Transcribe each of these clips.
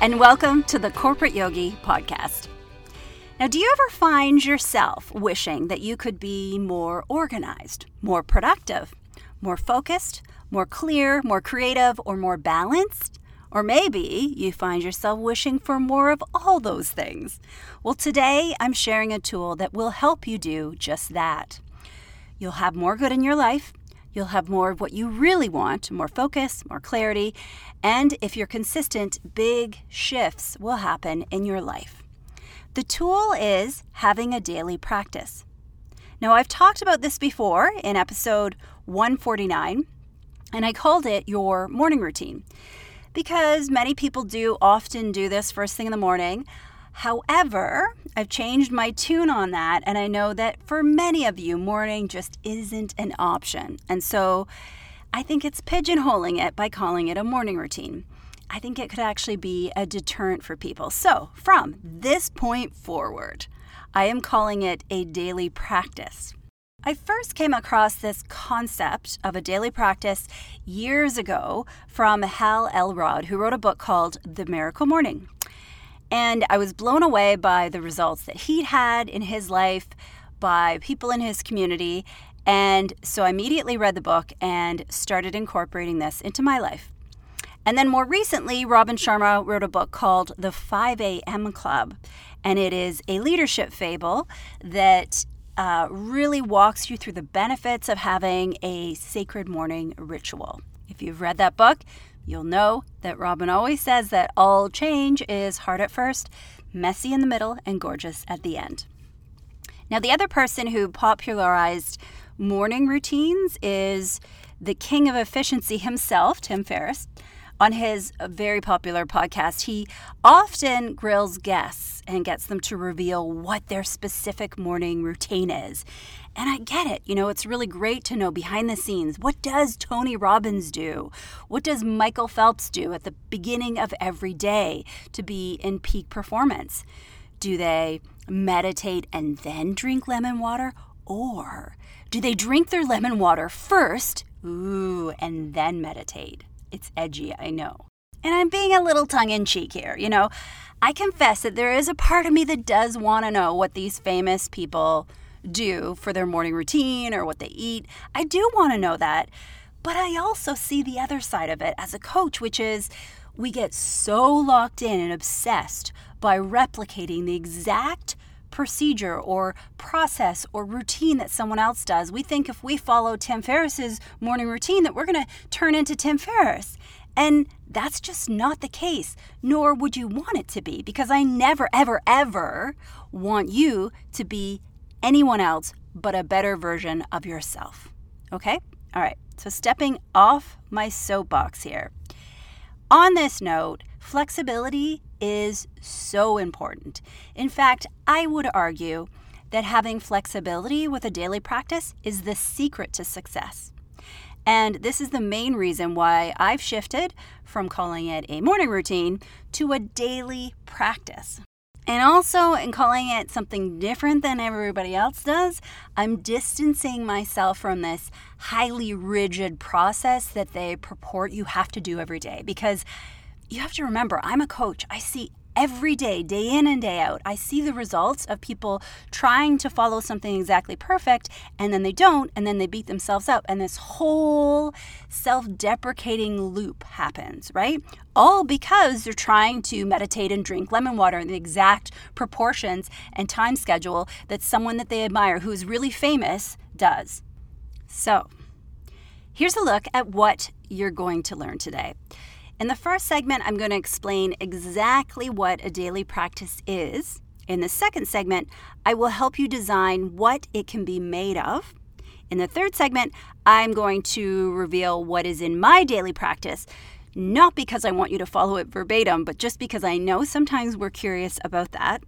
and welcome to the Corporate Yogi podcast. Now, do you ever find yourself wishing that you could be more organized, more productive, more focused, more clear, more creative, or more balanced? Or maybe you find yourself wishing for more of all those things. Well, today I'm sharing a tool that will help you do just that. You'll have more good in your life. You'll have more of what you really want more focus, more clarity, and if you're consistent, big shifts will happen in your life. The tool is having a daily practice. Now, I've talked about this before in episode 149, and I called it your morning routine because many people do often do this first thing in the morning. However, I've changed my tune on that, and I know that for many of you, morning just isn't an option. And so I think it's pigeonholing it by calling it a morning routine. I think it could actually be a deterrent for people. So, from this point forward, I am calling it a daily practice. I first came across this concept of a daily practice years ago from Hal Elrod, who wrote a book called The Miracle Morning. And I was blown away by the results that he'd had in his life, by people in his community. And so I immediately read the book and started incorporating this into my life. And then more recently, Robin Sharma wrote a book called The 5 a.m. Club. And it is a leadership fable that uh, really walks you through the benefits of having a sacred morning ritual. If you've read that book, you'll know that Robin always says that all change is hard at first, messy in the middle, and gorgeous at the end. Now, the other person who popularized morning routines is the king of efficiency himself, Tim Ferriss on his very popular podcast, he often grills guests and gets them to reveal what their specific morning routine is. And I get it. You know, it's really great to know behind the scenes what does Tony Robbins do? What does Michael Phelps do at the beginning of every day to be in peak performance? Do they meditate and then drink lemon water? Or do they drink their lemon water first, ooh, and then meditate? It's edgy, I know. And I'm being a little tongue in cheek here, you know. I confess that there is a part of me that does want to know what these famous people do for their morning routine or what they eat. I do want to know that. But I also see the other side of it as a coach, which is we get so locked in and obsessed by replicating the exact procedure or process or routine that someone else does. We think if we follow Tim Ferriss's morning routine that we're going to turn into Tim Ferriss. And that's just not the case, nor would you want it to be, because I never, ever, ever want you to be anyone else but a better version of yourself. Okay? All right. So, stepping off my soapbox here. On this note, flexibility is so important. In fact, I would argue that having flexibility with a daily practice is the secret to success. And this is the main reason why I've shifted from calling it a morning routine to a daily practice. And also, in calling it something different than everybody else does, I'm distancing myself from this highly rigid process that they purport you have to do every day because you have to remember, I'm a coach. I see every day, day in and day out, I see the results of people trying to follow something exactly perfect and then they don't, and then they beat themselves up. And this whole self deprecating loop happens, right? All because they're trying to meditate and drink lemon water in the exact proportions and time schedule that someone that they admire who is really famous does. So, here's a look at what you're going to learn today. In the first segment, I'm going to explain exactly what a daily practice is. In the second segment, I will help you design what it can be made of. In the third segment, I'm going to reveal what is in my daily practice, not because I want you to follow it verbatim, but just because I know sometimes we're curious about that.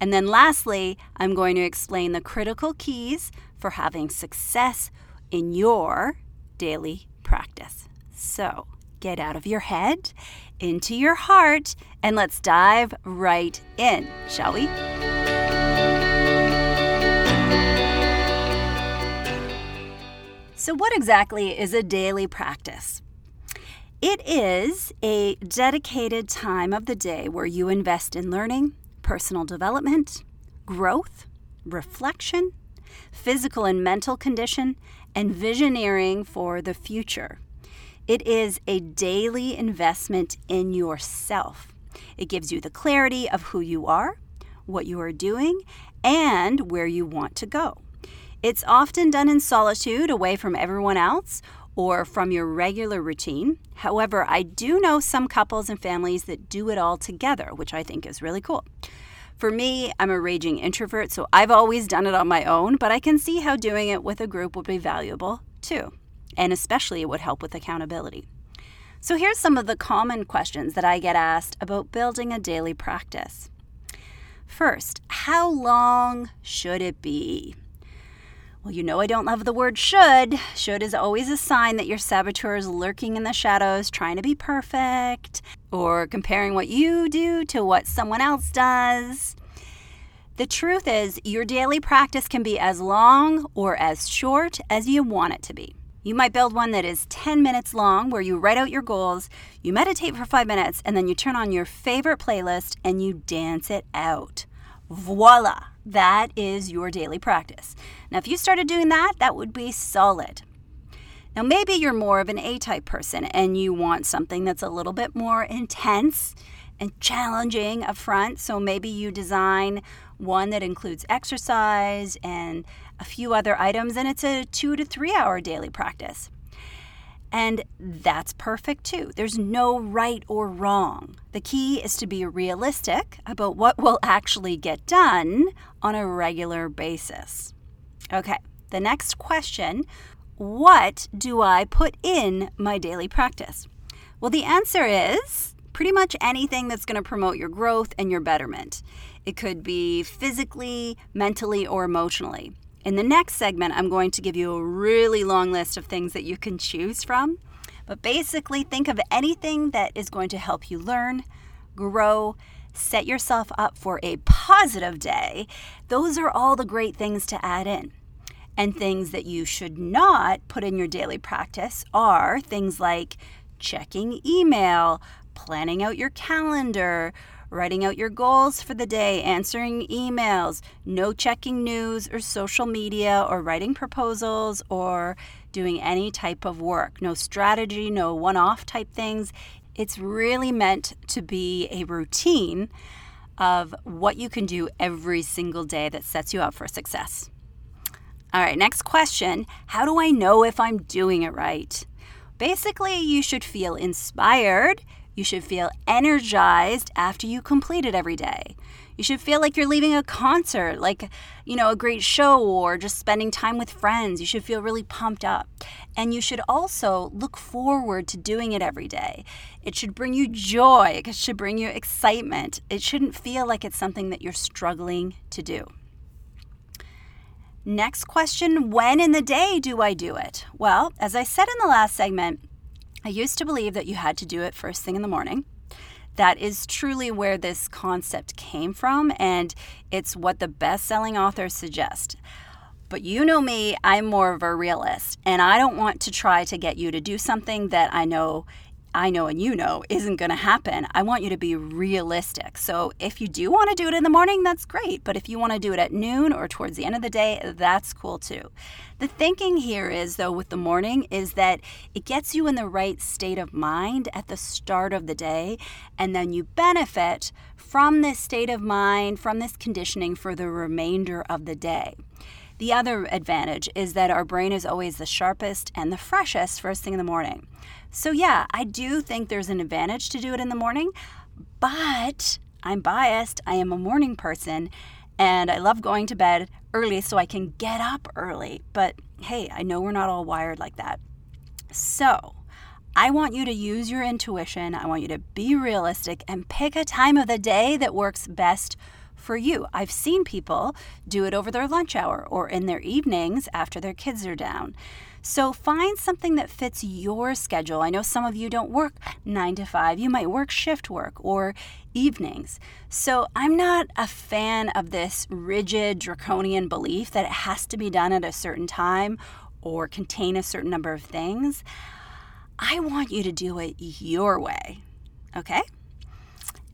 And then lastly, I'm going to explain the critical keys for having success in your daily practice. So, get out of your head, into your heart, and let's dive right in, shall we? So, what exactly is a daily practice? It is a dedicated time of the day where you invest in learning, personal development, growth, reflection, physical and mental condition, and visioneering for the future. It is a daily investment in yourself. It gives you the clarity of who you are, what you are doing, and where you want to go. It's often done in solitude, away from everyone else, or from your regular routine. However, I do know some couples and families that do it all together, which I think is really cool. For me, I'm a raging introvert, so I've always done it on my own, but I can see how doing it with a group would be valuable too. And especially it would help with accountability. So here's some of the common questions that I get asked about building a daily practice. First, how long should it be? Well, you know I don't love the word should. Should is always a sign that your saboteur is lurking in the shadows trying to be perfect or comparing what you do to what someone else does. The truth is, your daily practice can be as long or as short as you want it to be. You might build one that is 10 minutes long where you write out your goals, you meditate for five minutes, and then you turn on your favorite playlist and you dance it out. Voila! That is your daily practice. Now, if you started doing that, that would be solid. Now, maybe you're more of an A type person and you want something that's a little bit more intense and challenging up front. So maybe you design one that includes exercise and a few other items, and it's a two to three hour daily practice. And that's perfect too. There's no right or wrong. The key is to be realistic about what will actually get done on a regular basis. Okay, the next question What do I put in my daily practice? Well, the answer is pretty much anything that's going to promote your growth and your betterment. It could be physically, mentally, or emotionally. In the next segment, I'm going to give you a really long list of things that you can choose from. But basically, think of anything that is going to help you learn, grow, set yourself up for a positive day. Those are all the great things to add in. And things that you should not put in your daily practice are things like checking email, planning out your calendar, writing out your goals for the day, answering emails, no checking news or social media, or writing proposals, or doing any type of work. No strategy, no one off type things. It's really meant to be a routine of what you can do every single day that sets you up for success. All right, next question How do I know if I'm doing it right? Basically, you should feel inspired you should feel energized after you complete it every day. You should feel like you're leaving a concert, like, you know, a great show or just spending time with friends. You should feel really pumped up. And you should also look forward to doing it every day. It should bring you joy, it should bring you excitement. It shouldn't feel like it's something that you're struggling to do. Next question When in the day do I do it? Well, as I said in the last segment, I used to believe that you had to do it first thing in the morning. That is truly where this concept came from, and it's what the best selling authors suggest. But you know me, I'm more of a realist, and I don't want to try to get you to do something that I know I know and you know isn't going to happen. I want you to be realistic. So if you do want to do it in the morning, that's great. But if you want to do it at noon or towards the end of the day, that's cool too. The thinking here is, though, with the morning, is that it gets you in the right state of mind at the start of the day, and then you benefit from this state of mind, from this conditioning for the remainder of the day. The other advantage is that our brain is always the sharpest and the freshest first thing in the morning. So, yeah, I do think there's an advantage to do it in the morning, but I'm biased. I am a morning person and I love going to bed early so I can get up early. But hey, I know we're not all wired like that. So, I want you to use your intuition. I want you to be realistic and pick a time of the day that works best for you. I've seen people do it over their lunch hour or in their evenings after their kids are down. So find something that fits your schedule. I know some of you don't work nine to five, you might work shift work or evenings. So I'm not a fan of this rigid, draconian belief that it has to be done at a certain time or contain a certain number of things. I want you to do it your way. Okay?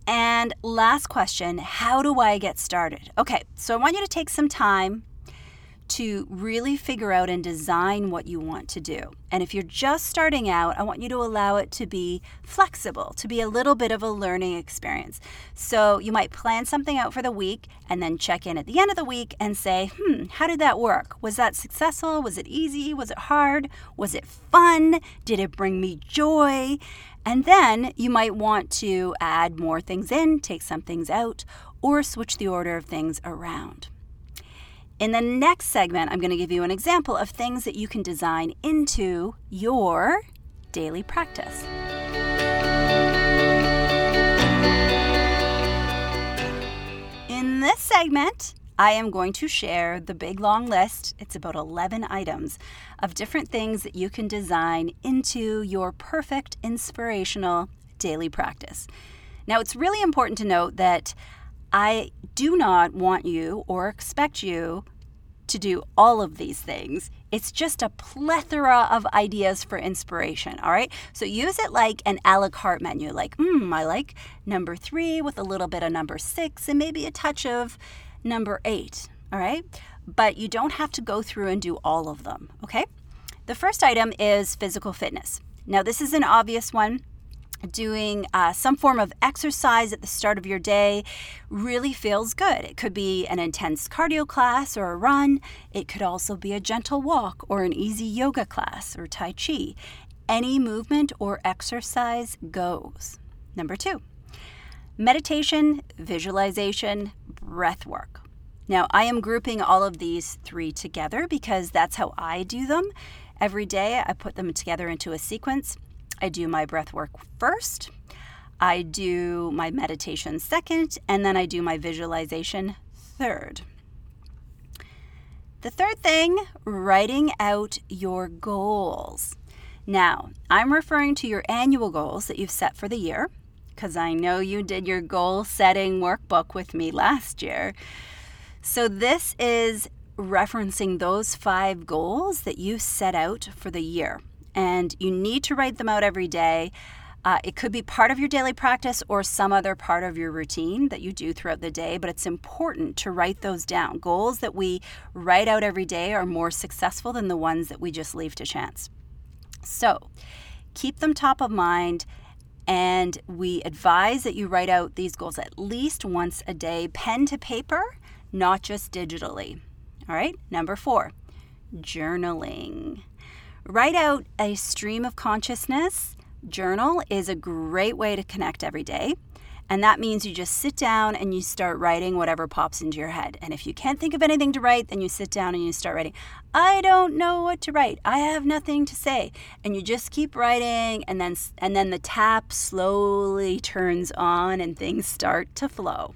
And last question How do I get started? Okay, so I want you to take some time to really figure out and design what you want to do. And if you're just starting out, I want you to allow it to be flexible, to be a little bit of a learning experience. So you might plan something out for the week and then check in at the end of the week and say, hmm, how did that work? Was that successful? Was it easy? Was it hard? Was it fun? Did it bring me joy? And then you might want to add more things in, take some things out, or switch the order of things around. In the next segment, I'm going to give you an example of things that you can design into your daily practice. In this segment, I am going to share the big long list. It's about 11 items of different things that you can design into your perfect inspirational daily practice. Now, it's really important to note that I do not want you or expect you to do all of these things. It's just a plethora of ideas for inspiration, all right? So use it like an a la carte menu, like, hmm, I like number three with a little bit of number six and maybe a touch of number eight, all right? But you don't have to go through and do all of them, okay? The first item is physical fitness. Now, this is an obvious one doing uh, some form of exercise at the start of your day really feels good. It could be an intense cardio class or a run. It could also be a gentle walk or an easy yoga class or Tai Chi. Any movement or exercise goes. Number two, meditation, visualization, breath work. Now, I am grouping all of these three together because that's how I do them. Every day, I put them together into a sequence. I do my breath work first, I do my meditation second, and then I do my visualization third. The third thing, writing out your goals. Now, I'm referring to your annual goals that you've set for the year because I know you did your goal setting workbook with me last year. So, this is referencing those five goals that you set out for the year and you need to write them out every day. Uh, it could be part of your daily practice or some other part of your routine that you do throughout the day, but it's important to write those down. Goals that we write out every day are more successful than the ones that we just leave to chance. So keep them top of mind, and we advise that you write out these goals at least once a day, pen to paper, not just digitally. All right, number four, journaling. Write out a stream of consciousness journal is a great way to connect every day. And that means you just sit down and you start writing whatever pops into your head. And if you can't think of anything to write, then you sit down and you start writing. I don't know what to write. I have nothing to say. And you just keep writing and then and then the tap slowly turns on and things start to flow.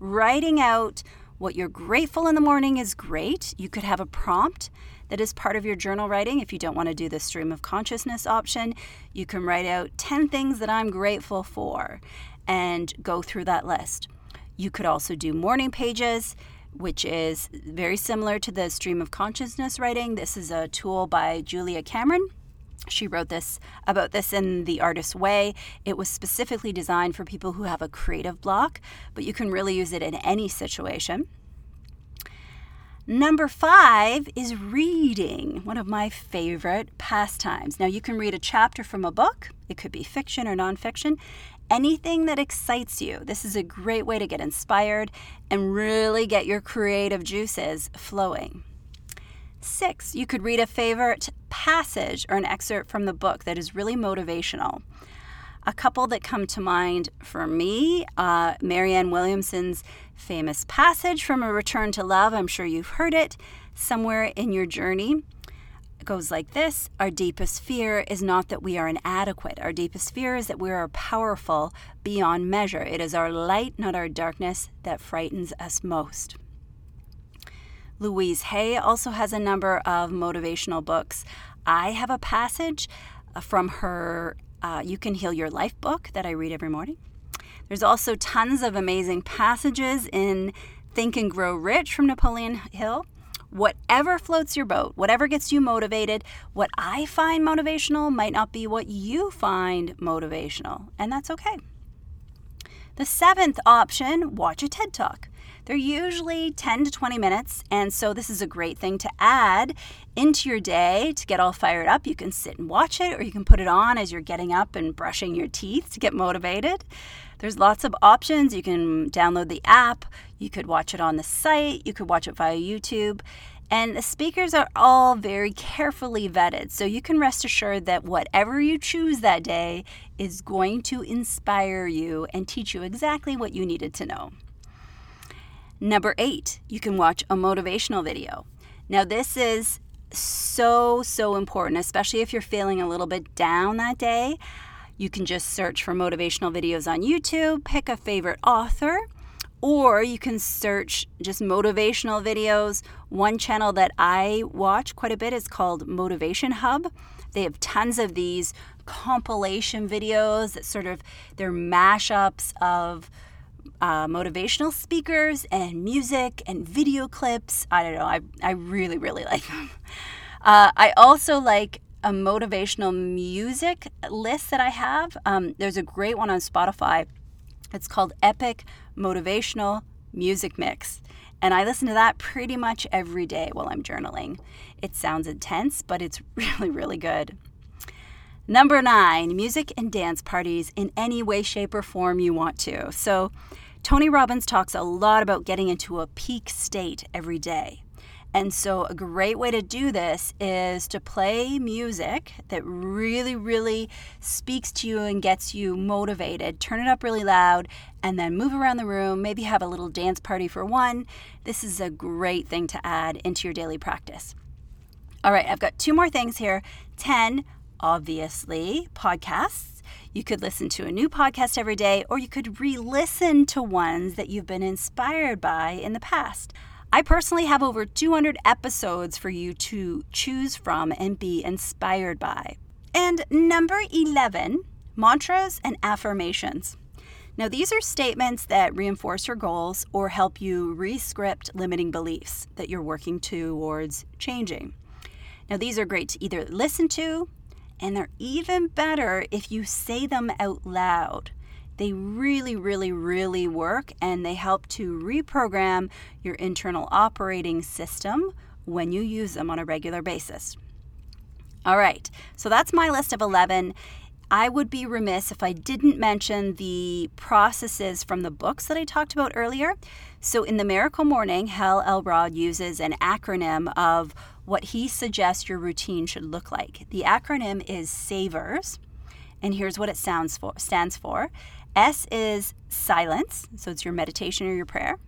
Writing out what you're grateful in the morning is great. You could have a prompt that is part of your journal writing. If you don't want to do the stream of consciousness option, you can write out 10 things that I'm grateful for and go through that list. You could also do morning pages, which is very similar to the stream of consciousness writing. This is a tool by Julia Cameron. She wrote this about this in The Artist's Way. It was specifically designed for people who have a creative block, but you can really use it in any situation. Number five is reading, one of my favorite pastimes. Now, you can read a chapter from a book, it could be fiction or nonfiction, anything that excites you. This is a great way to get inspired and really get your creative juices flowing. Six, you could read a favorite passage or an excerpt from the book that is really motivational. A couple that come to mind for me uh, Marianne Williamson's famous passage from A Return to Love. I'm sure you've heard it somewhere in your journey. It goes like this Our deepest fear is not that we are inadequate. Our deepest fear is that we are powerful beyond measure. It is our light, not our darkness, that frightens us most. Louise Hay also has a number of motivational books. I have a passage uh, from her uh, You Can Heal Your Life book that I read every morning. There's also tons of amazing passages in Think and Grow Rich from Napoleon Hill whatever floats your boat, whatever gets you motivated. What I find motivational might not be what you find motivational, and that's okay. The seventh option watch a TED Talk. They're usually 10 to 20 minutes, and so this is a great thing to add into your day to get all fired up. You can sit and watch it, or you can put it on as you're getting up and brushing your teeth to get motivated. There's lots of options. You can download the app, you could watch it on the site, you could watch it via YouTube. And the speakers are all very carefully vetted, so you can rest assured that whatever you choose that day is going to inspire you and teach you exactly what you needed to know. Number eight, you can watch a motivational video. Now, this is so, so important, especially if you're feeling a little bit down that day. You can just search for motivational videos on YouTube, pick a favorite author, or you can search just motivational videos. One channel that I watch quite a bit is called Motivation Hub. They have tons of these compilation videos that sort of they're mashups of uh, motivational speakers and music and video clips. I don't know. I, I really, really like them. Uh, I also like a motivational music list that I have. Um, there's a great one on Spotify. It's called Epic Motivational Music Mix. And I listen to that pretty much every day while I'm journaling. It sounds intense, but it's really, really good. Number nine, music and dance parties in any way, shape, or form you want to. So, Tony Robbins talks a lot about getting into a peak state every day. And so, a great way to do this is to play music that really, really speaks to you and gets you motivated. Turn it up really loud and then move around the room. Maybe have a little dance party for one. This is a great thing to add into your daily practice. All right, I've got two more things here 10, obviously, podcasts. You could listen to a new podcast every day, or you could re listen to ones that you've been inspired by in the past. I personally have over 200 episodes for you to choose from and be inspired by. And number 11 mantras and affirmations. Now, these are statements that reinforce your goals or help you rescript limiting beliefs that you're working towards changing. Now, these are great to either listen to, and they're even better if you say them out loud. They really, really, really work and they help to reprogram your internal operating system when you use them on a regular basis. All right, so that's my list of 11. I would be remiss if I didn't mention the processes from the books that I talked about earlier. So, in The Miracle Morning, Hal Elrod uses an acronym of what he suggests your routine should look like. The acronym is SAVERS, and here's what it sounds for, stands for. S is silence, so it's your meditation or your prayer.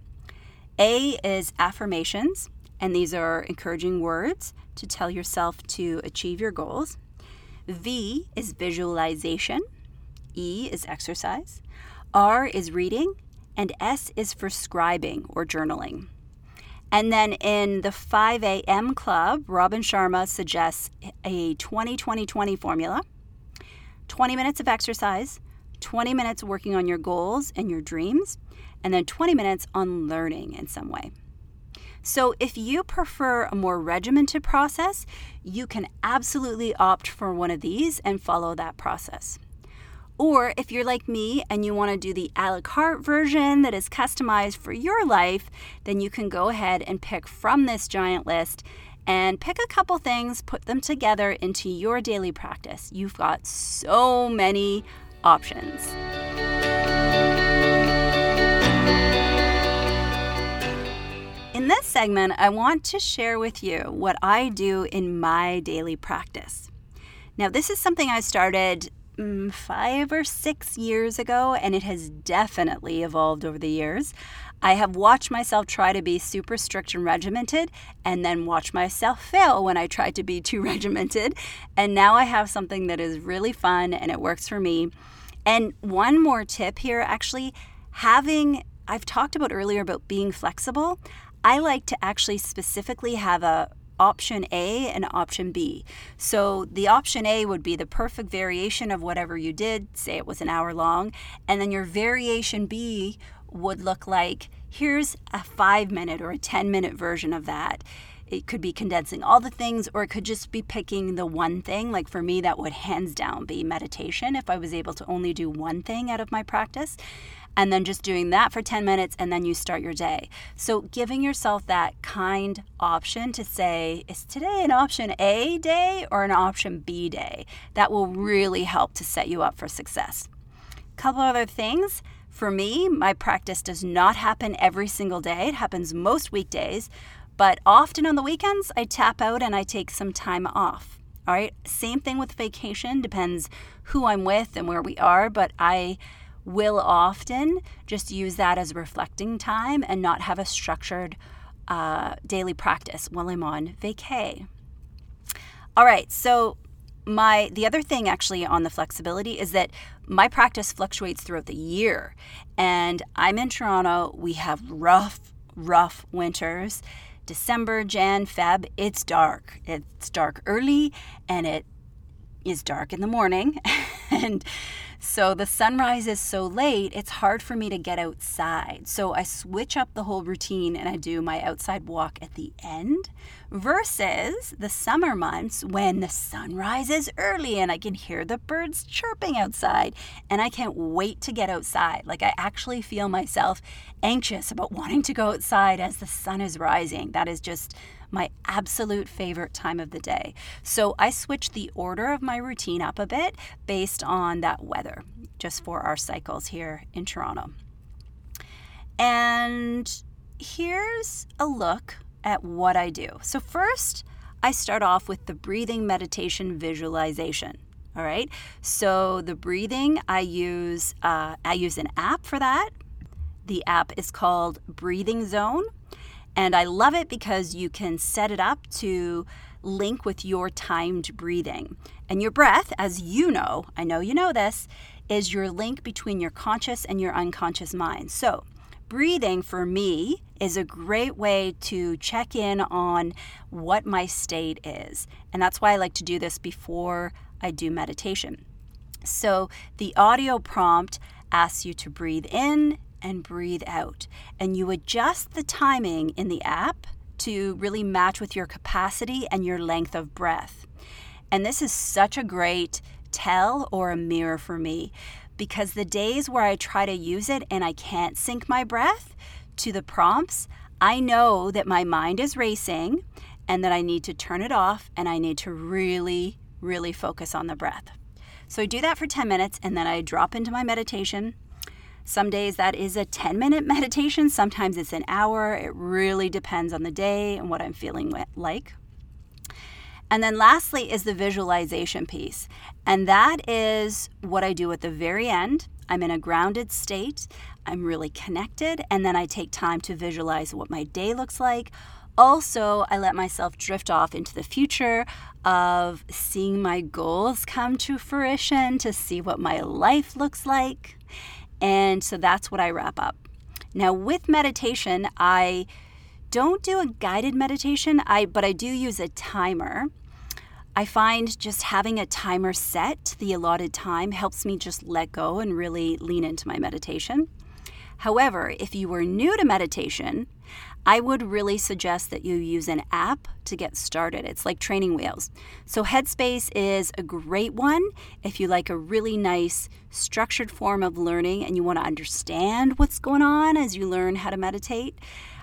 A is affirmations, and these are encouraging words to tell yourself to achieve your goals. V is visualization. E is exercise. R is reading, and S is for scribing or journaling. And then in the 5 a.m. club, Robin Sharma suggests a 20 20 20 formula 20 minutes of exercise, 20 minutes working on your goals and your dreams, and then 20 minutes on learning in some way. So, if you prefer a more regimented process, you can absolutely opt for one of these and follow that process. Or if you're like me and you want to do the a la carte version that is customized for your life, then you can go ahead and pick from this giant list and pick a couple things, put them together into your daily practice. You've got so many options. In this segment, I want to share with you what I do in my daily practice. Now, this is something I started mm, five or six years ago, and it has definitely evolved over the years. I have watched myself try to be super strict and regimented, and then watch myself fail when I tried to be too regimented. And now I have something that is really fun and it works for me. And one more tip here actually, having, I've talked about earlier about being flexible. I like to actually specifically have a option A and option B. So the option A would be the perfect variation of whatever you did, say it was an hour long, and then your variation B would look like here's a five minute or a 10 minute version of that. it could be condensing all the things, or it could just be picking the one thing. Like for me, that would hands down be meditation if I was able to only do one thing out of my practice. And then just doing that for 10 minutes, and then you start your day. So, giving yourself that kind option to say, is today an option A day or an option B day? That will really help to set you up for success. A couple other things. For me, my practice does not happen every single day. It happens most weekdays, but often on the weekends, I tap out and I take some time off. All right. Same thing with vacation, depends who I'm with and where we are, but I will often just use that as reflecting time and not have a structured uh, daily practice while I'm on vacay. All right. So, my the other thing actually on the flexibility is that my practice fluctuates throughout the year and i'm in toronto we have rough rough winters December, Jan, Feb, it's dark. It's dark early and it is dark in the morning. and so the sunrise is so late, it's hard for me to get outside. So I switch up the whole routine and I do my outside walk at the end versus the summer months when the sun rises early and I can hear the birds chirping outside and I can't wait to get outside. Like I actually feel myself anxious about wanting to go outside as the sun is rising. That is just my absolute favorite time of the day. So I switched the order of my routine up a bit based on that weather, just for our cycles here in Toronto. And here's a look at what I do. So, first, I start off with the breathing meditation visualization. All right. So the breathing, I use uh, I use an app for that. The app is called Breathing Zone. And I love it because you can set it up to link with your timed breathing. And your breath, as you know, I know you know this, is your link between your conscious and your unconscious mind. So, breathing for me is a great way to check in on what my state is. And that's why I like to do this before I do meditation. So, the audio prompt asks you to breathe in and breathe out. And you adjust the timing in the app to really match with your capacity and your length of breath. And this is such a great tell or a mirror for me because the days where I try to use it and I can't sync my breath to the prompts, I know that my mind is racing and that I need to turn it off and I need to really, really focus on the breath. So I do that for 10 minutes and then I drop into my meditation some days that is a 10 minute meditation, sometimes it's an hour. It really depends on the day and what I'm feeling like. And then lastly is the visualization piece. And that is what I do at the very end. I'm in a grounded state, I'm really connected, and then I take time to visualize what my day looks like. Also, I let myself drift off into the future of seeing my goals come to fruition, to see what my life looks like. And so that's what I wrap up. Now, with meditation, I don't do a guided meditation, I, but I do use a timer. I find just having a timer set to the allotted time helps me just let go and really lean into my meditation. However, if you were new to meditation, I would really suggest that you use an app to get started. It's like training wheels. So, Headspace is a great one if you like a really nice structured form of learning and you want to understand what's going on as you learn how to meditate.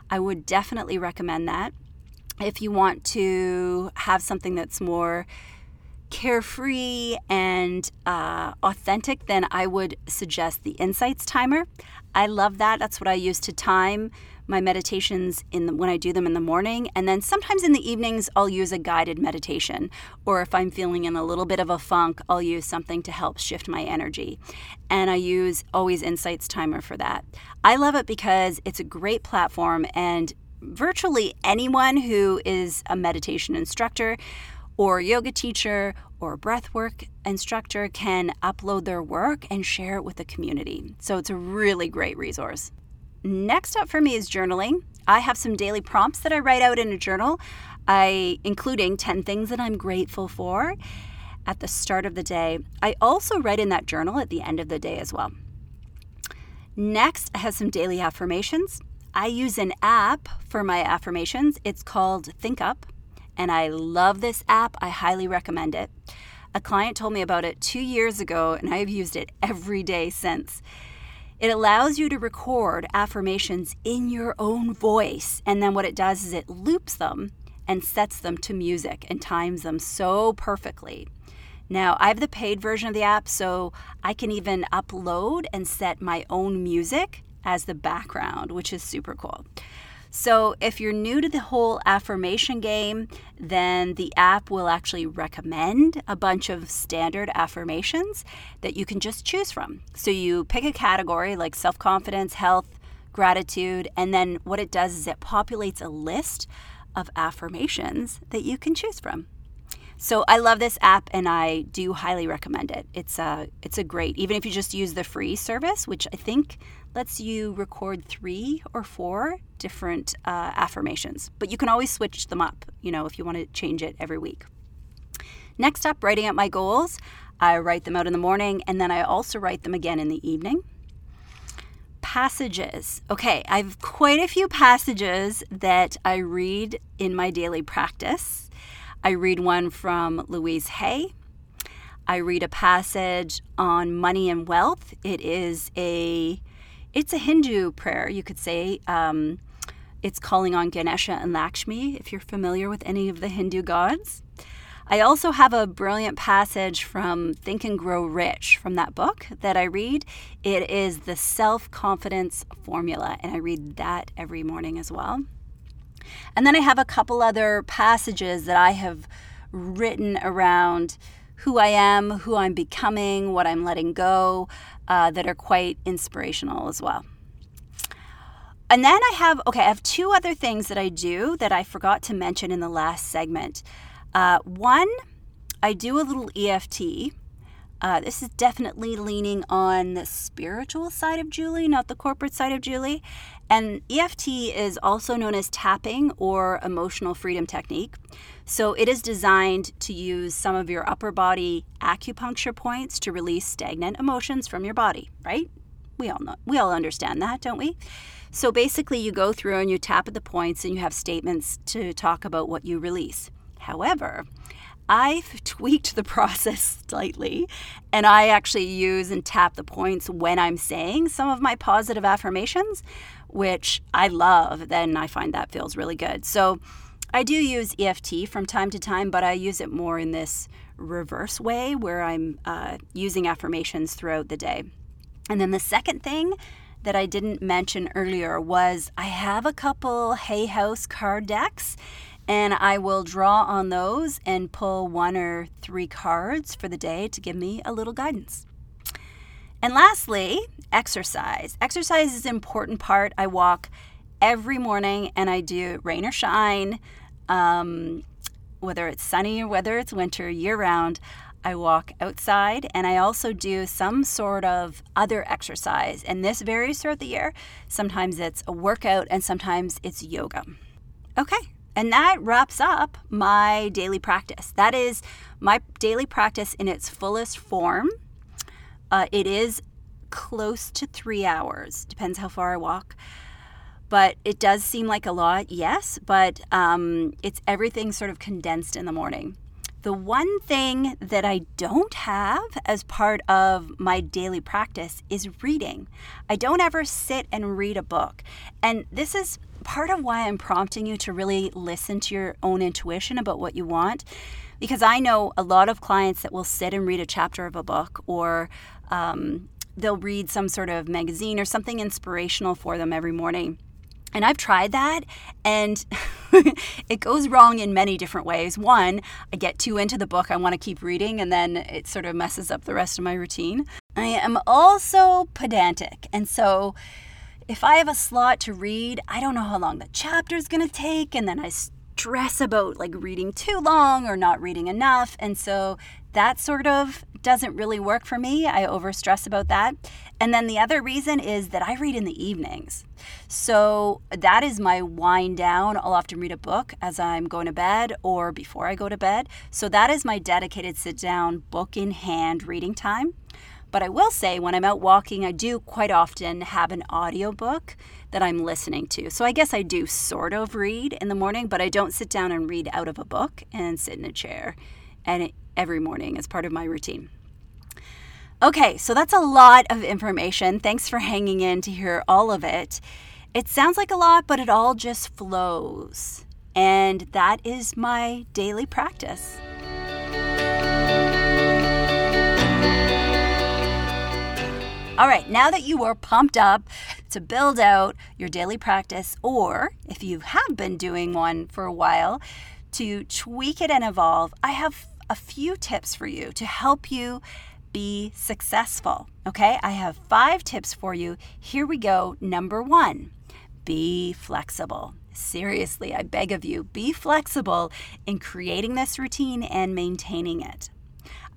I would definitely recommend that. If you want to have something that's more carefree and uh, authentic, then I would suggest the Insights Timer. I love that. That's what I use to time my meditations in the, when I do them in the morning, and then sometimes in the evenings I'll use a guided meditation, or if I'm feeling in a little bit of a funk, I'll use something to help shift my energy. And I use always Insights Timer for that. I love it because it's a great platform, and virtually anyone who is a meditation instructor or yoga teacher or breathwork instructor can upload their work and share it with the community. So it's a really great resource. Next up for me is journaling. I have some daily prompts that I write out in a journal, I including 10 things that I'm grateful for at the start of the day. I also write in that journal at the end of the day as well. Next, I have some daily affirmations. I use an app for my affirmations. It's called ThinkUp, and I love this app. I highly recommend it. A client told me about it two years ago, and I've used it every day since. It allows you to record affirmations in your own voice, and then what it does is it loops them and sets them to music and times them so perfectly. Now, I have the paid version of the app, so I can even upload and set my own music as the background, which is super cool. So, if you're new to the whole affirmation game, then the app will actually recommend a bunch of standard affirmations that you can just choose from. So, you pick a category like self confidence, health, gratitude, and then what it does is it populates a list of affirmations that you can choose from. So I love this app and I do highly recommend it. It's a it's a great even if you just use the free service, which I think lets you record three or four different uh, affirmations. But you can always switch them up, you know, if you want to change it every week. Next up, writing out my goals. I write them out in the morning and then I also write them again in the evening. Passages. Okay, I have quite a few passages that I read in my daily practice. I read one from Louise Hay. I read a passage on money and wealth. It is a it's a Hindu prayer, you could say. Um, it's calling on Ganesha and Lakshmi, if you're familiar with any of the Hindu gods. I also have a brilliant passage from Think and Grow Rich from that book that I read. It is the self confidence formula, and I read that every morning as well. And then I have a couple other passages that I have written around who I am, who I'm becoming, what I'm letting go, uh, that are quite inspirational as well. And then I have, okay, I have two other things that I do that I forgot to mention in the last segment. Uh, one, I do a little EFT. Uh, this is definitely leaning on the spiritual side of Julie, not the corporate side of Julie. And EFT is also known as tapping or emotional freedom technique. So it is designed to use some of your upper body acupuncture points to release stagnant emotions from your body, right? We all know, we all understand that, don't we? So basically you go through and you tap at the points and you have statements to talk about what you release. However, I've tweaked the process slightly and I actually use and tap the points when I'm saying some of my positive affirmations, which I love. Then I find that feels really good. So I do use EFT from time to time, but I use it more in this reverse way where I'm uh, using affirmations throughout the day. And then the second thing that I didn't mention earlier was I have a couple Hay House card decks and I will draw on those and pull one or three cards for the day to give me a little guidance. And lastly, exercise. Exercise is an important part. I walk every morning and I do rain or shine, um, whether it's sunny or whether it's winter, year round. I walk outside and I also do some sort of other exercise. And this varies throughout the year. Sometimes it's a workout and sometimes it's yoga. Okay, and that wraps up my daily practice. That is my daily practice in its fullest form. Uh, it is close to three hours, depends how far I walk. But it does seem like a lot, yes, but um, it's everything sort of condensed in the morning. The one thing that I don't have as part of my daily practice is reading. I don't ever sit and read a book. And this is part of why I'm prompting you to really listen to your own intuition about what you want. Because I know a lot of clients that will sit and read a chapter of a book or um, they'll read some sort of magazine or something inspirational for them every morning. And I've tried that, and it goes wrong in many different ways. One, I get too into the book, I want to keep reading, and then it sort of messes up the rest of my routine. I am also pedantic, and so if I have a slot to read, I don't know how long the chapter is going to take, and then I stress about like reading too long or not reading enough. And so that sort of doesn't really work for me. I overstress about that. And then the other reason is that I read in the evenings. So that is my wind down. I'll often read a book as I'm going to bed or before I go to bed. So that is my dedicated sit down, book in hand reading time. But I will say, when I'm out walking, I do quite often have an audiobook that I'm listening to. So I guess I do sort of read in the morning, but I don't sit down and read out of a book and sit in a chair and every morning as part of my routine. Okay, so that's a lot of information. Thanks for hanging in to hear all of it. It sounds like a lot, but it all just flows. And that is my daily practice. All right, now that you are pumped up to build out your daily practice, or if you have been doing one for a while, to tweak it and evolve, I have a few tips for you to help you be successful. Okay, I have five tips for you. Here we go. Number one be flexible. Seriously, I beg of you, be flexible in creating this routine and maintaining it.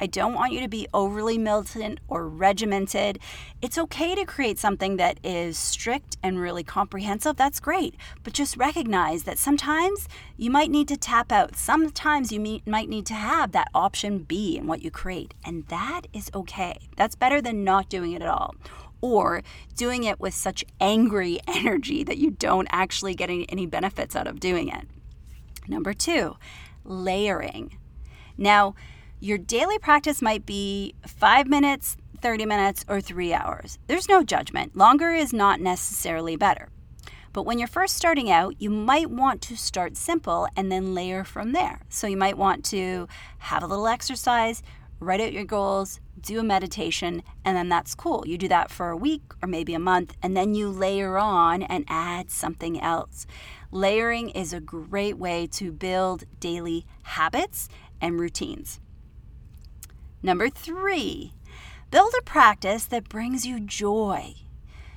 I don't want you to be overly militant or regimented. It's okay to create something that is strict and really comprehensive. That's great. But just recognize that sometimes you might need to tap out. Sometimes you might need to have that option B in what you create. And that is okay. That's better than not doing it at all or doing it with such angry energy that you don't actually get any, any, benefits out of doing it. Number two, layering. Now, your daily practice might be five minutes, 30 minutes, or three hours. There's no judgment. Longer is not necessarily better. But when you're first starting out, you might want to start simple and then layer from there. So you might want to have a little exercise, write out your goals, do a meditation, and then that's cool. You do that for a week or maybe a month, and then you layer on and add something else. Layering is a great way to build daily habits and routines. Number three, build a practice that brings you joy.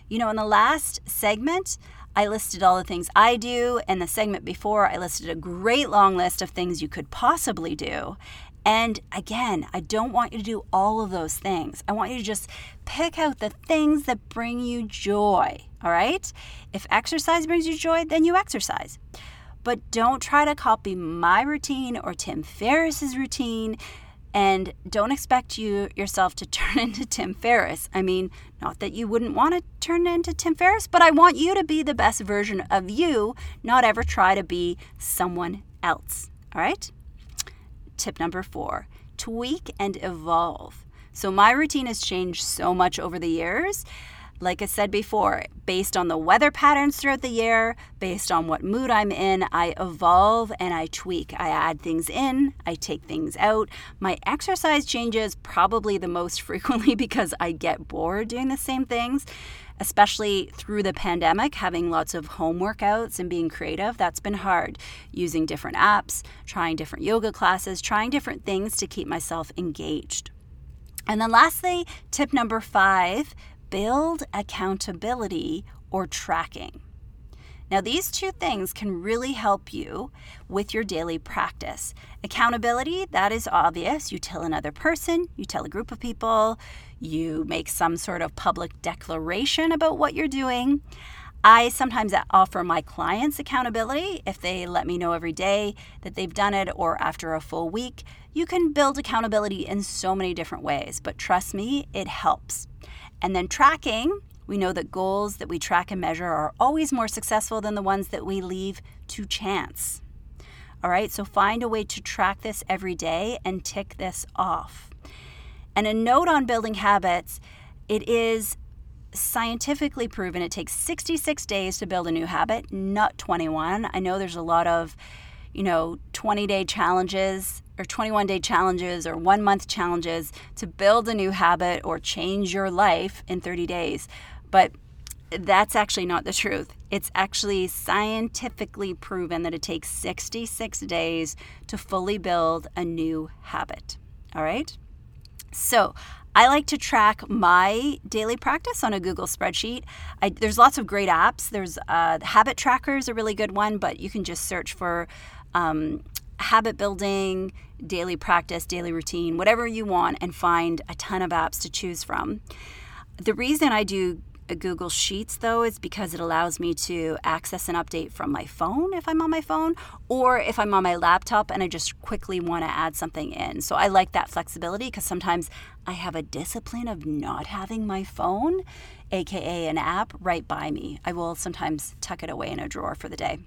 You know, in the last segment, I listed all the things I do, and the segment before, I listed a great long list of things you could possibly do. And again, I don't want you to do all of those things. I want you to just pick out the things that bring you joy, all right? If exercise brings you joy, then you exercise. But don't try to copy my routine or Tim Ferriss's routine and don't expect you yourself to turn into Tim Ferriss. I mean, not that you wouldn't want to turn into Tim Ferriss, but I want you to be the best version of you, not ever try to be someone else. All right? Tip number four tweak and evolve. So, my routine has changed so much over the years like I said before, based on the weather patterns throughout the year, based on what mood I'm in, I evolve and I tweak. I add things in, I take things out. My exercise changes probably the most frequently because I get bored doing the same things especially through the pandemic, having lots of home workouts and being creative, that's been hard. Using different apps, trying different yoga classes, trying different things to keep myself engaged. And then, lastly, tip number five build accountability or tracking. Now, these two things can really help you with your daily practice. Accountability, that is obvious. You tell another person, you tell a group of people, you make some sort of public declaration about what you're doing. I sometimes offer my clients accountability if they let me know every day that they've done it or after a full week. You can build accountability in so many different ways, but trust me, it helps. And then tracking, we know that goals that we track and measure are always more successful than the ones that we leave to chance. All right, so find a way to track this every day and tick this off. And a note on building habits it is scientifically proven it takes 66 days to build a new habit, not 21. I know there's a lot of, you know, 20 day challenges or 21 day challenges or one month challenges to build a new habit or change your life in 30 days. But that's actually not the truth. It's actually scientifically proven that it takes 66 days to fully build a new habit. All right? So, I like to track my daily practice on a Google spreadsheet. I, there's lots of great apps. There's uh, Habit Tracker is a really good one, but you can just search for um, habit building, daily practice, daily routine, whatever you want, and find a ton of apps to choose from. The reason I do Google Sheets, though, is because it allows me to access an update from my phone if I'm on my phone, or if I'm on my laptop and I just quickly want to add something in. So I like that flexibility because sometimes I have a discipline of not having my phone, aka an app, right by me. I will sometimes tuck it away in a drawer for the day.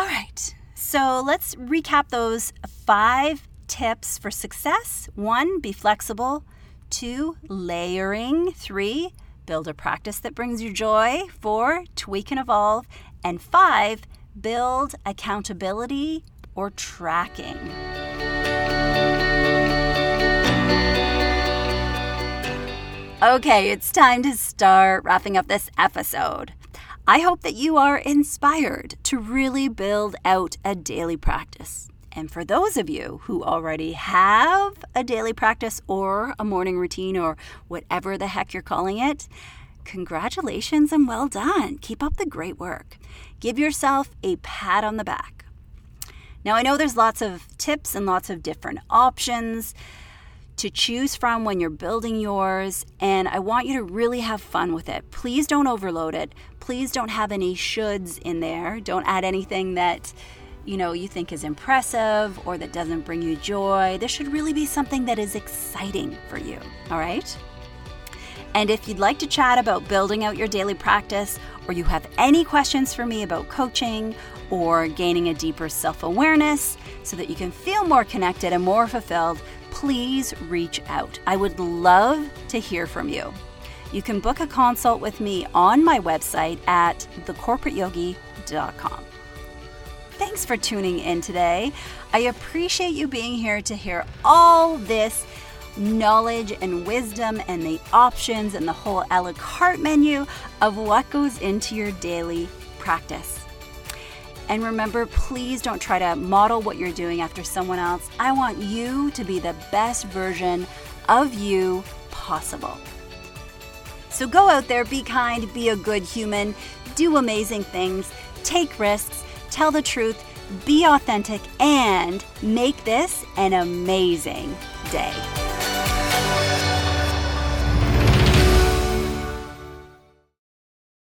All right, so let's recap those five tips for success. One, be flexible. Two, layering. Three, build a practice that brings you joy. Four, tweak and evolve. And five, build accountability or tracking. Okay, it's time to start wrapping up this episode. I hope that you are inspired to really build out a daily practice. And for those of you who already have a daily practice or a morning routine or whatever the heck you're calling it, congratulations and well done. Keep up the great work. Give yourself a pat on the back. Now, I know there's lots of tips and lots of different options to choose from when you're building yours, and I want you to really have fun with it. Please don't overload it. Please don't have any shoulds in there. Don't add anything that you know you think is impressive or that doesn't bring you joy. This should really be something that is exciting for you, all right? And if you'd like to chat about building out your daily practice, or you have any questions for me about coaching or gaining a deeper self awareness so that you can feel more connected and more fulfilled, please reach out. I would love to hear from you. You can book a consult with me on my website at thecorporateyogi.com. Thanks for tuning in today. I appreciate you being here to hear all this knowledge and wisdom and the options and the whole a la carte menu of what goes into your daily practice. And remember, please don't try to model what you're doing after someone else. I want you to be the best version of you possible. So go out there, be kind, be a good human, do amazing things, take risks tell the truth, be authentic, and make this an amazing day.